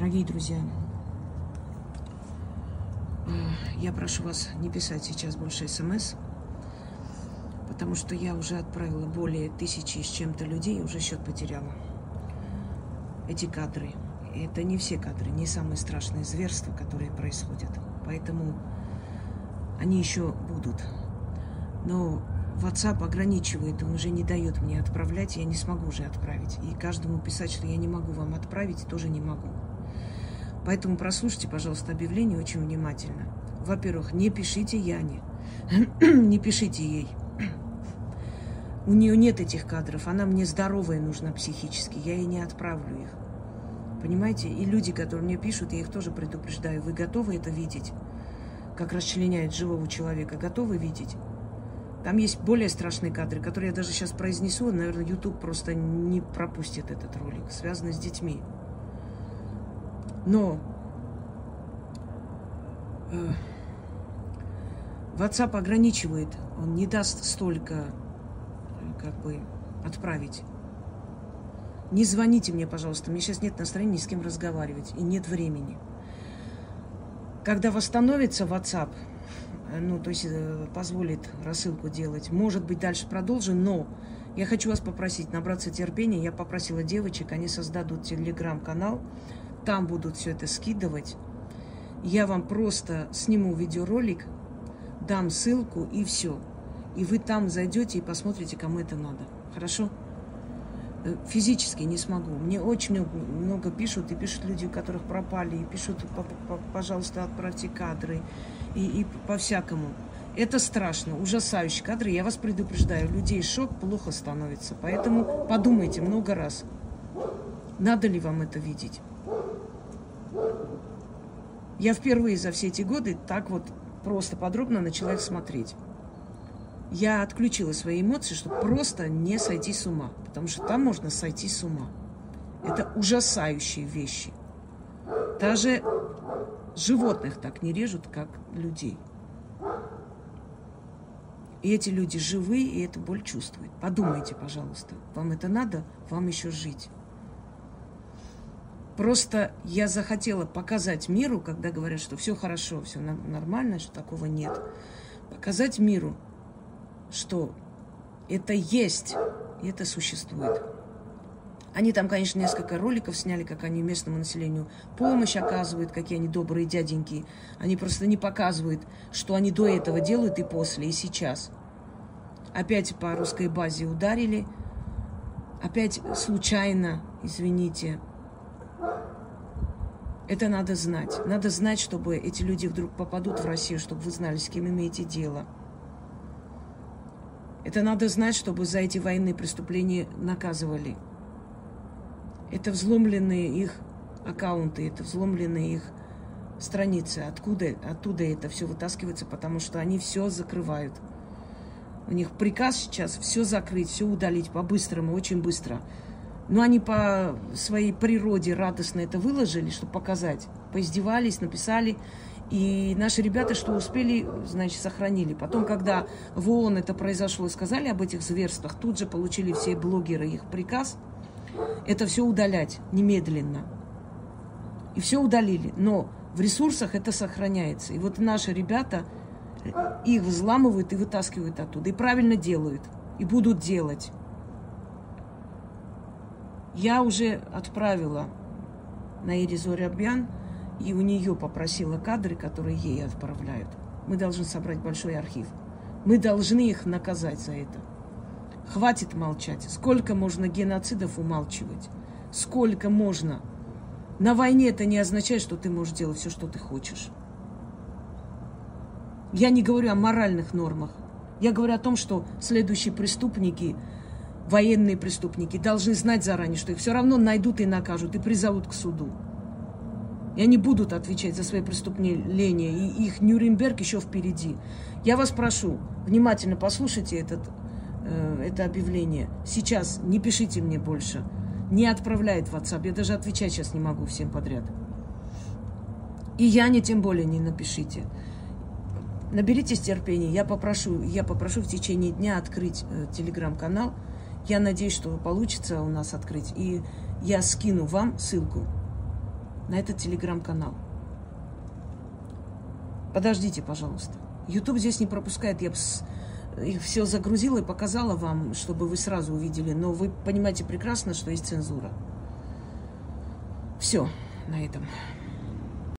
Дорогие друзья, э, я прошу вас не писать сейчас больше смс, потому что я уже отправила более тысячи с чем-то людей, уже счет потеряла. Эти кадры, это не все кадры, не самые страшные зверства, которые происходят. Поэтому они еще будут. Но WhatsApp ограничивает, он уже не дает мне отправлять, я не смогу уже отправить. И каждому писать, что я не могу вам отправить, тоже не могу. Поэтому прослушайте, пожалуйста, объявление очень внимательно. Во-первых, не пишите Яне, не пишите ей. У нее нет этих кадров, она мне здоровая нужна психически, я ей не отправлю их. Понимаете? И люди, которые мне пишут, я их тоже предупреждаю. Вы готовы это видеть? Как расчленяет живого человека. Готовы видеть? Там есть более страшные кадры, которые я даже сейчас произнесу. Наверное, YouTube просто не пропустит этот ролик, связанный с детьми. Но э, WhatsApp ограничивает, он не даст столько, э, как бы, отправить. Не звоните мне, пожалуйста, мне сейчас нет настроения ни с кем разговаривать и нет времени. Когда восстановится WhatsApp, э, ну, то есть э, позволит рассылку делать, может быть, дальше продолжим, но я хочу вас попросить набраться терпения. Я попросила девочек, они создадут телеграм-канал, там будут все это скидывать. Я вам просто сниму видеоролик, дам ссылку и все. И вы там зайдете и посмотрите, кому это надо. Хорошо? Э, физически не смогу. Мне очень много, пишут, и пишут люди, у которых пропали, и пишут, пожалуйста, отправьте кадры, и, и по-всякому. Это страшно, ужасающие кадры. Я вас предупреждаю, людей шок плохо становится. Поэтому подумайте много раз, надо ли вам это видеть. Я впервые за все эти годы так вот просто подробно начала их смотреть. Я отключила свои эмоции, чтобы просто не сойти с ума. Потому что там можно сойти с ума. Это ужасающие вещи. Даже животных так не режут, как людей. И эти люди живые, и эту боль чувствуют. Подумайте, пожалуйста, вам это надо, вам еще жить. Просто я захотела показать миру, когда говорят, что все хорошо, все нормально, что такого нет. Показать миру, что это есть, и это существует. Они там, конечно, несколько роликов сняли, как они местному населению помощь оказывают, какие они добрые дяденьки. Они просто не показывают, что они до этого делают и после, и сейчас. Опять по русской базе ударили. Опять случайно, извините, это надо знать. Надо знать, чтобы эти люди вдруг попадут в Россию, чтобы вы знали, с кем имеете дело. Это надо знать, чтобы за эти военные преступления наказывали. Это взломленные их аккаунты, это взломленные их страницы. Откуда, оттуда это все вытаскивается, потому что они все закрывают. У них приказ сейчас все закрыть, все удалить по-быстрому, очень быстро. Но они по своей природе радостно это выложили, чтобы показать. Поиздевались, написали. И наши ребята, что успели, значит, сохранили. Потом, когда в ООН это произошло сказали об этих зверствах, тут же получили все блогеры их приказ это все удалять немедленно. И все удалили. Но в ресурсах это сохраняется. И вот наши ребята их взламывают и вытаскивают оттуда. И правильно делают. И будут делать. Я уже отправила на Иризоре Абьян, и у нее попросила кадры, которые ей отправляют. Мы должны собрать большой архив. Мы должны их наказать за это. Хватит молчать. Сколько можно геноцидов умалчивать? Сколько можно? На войне это не означает, что ты можешь делать все, что ты хочешь. Я не говорю о моральных нормах. Я говорю о том, что следующие преступники военные преступники должны знать заранее, что их все равно найдут и накажут, и призовут к суду. И они будут отвечать за свои преступления, и их Нюрнберг еще впереди. Я вас прошу, внимательно послушайте этот, э, это объявление. Сейчас не пишите мне больше, не отправляет в WhatsApp, я даже отвечать сейчас не могу всем подряд. И я не тем более не напишите. Наберитесь терпения, я попрошу, я попрошу в течение дня открыть э, телеграм-канал, я надеюсь, что получится у нас открыть. И я скину вам ссылку на этот телеграм-канал. Подождите, пожалуйста. YouTube здесь не пропускает. Я их все загрузила и показала вам, чтобы вы сразу увидели. Но вы понимаете прекрасно, что есть цензура. Все на этом.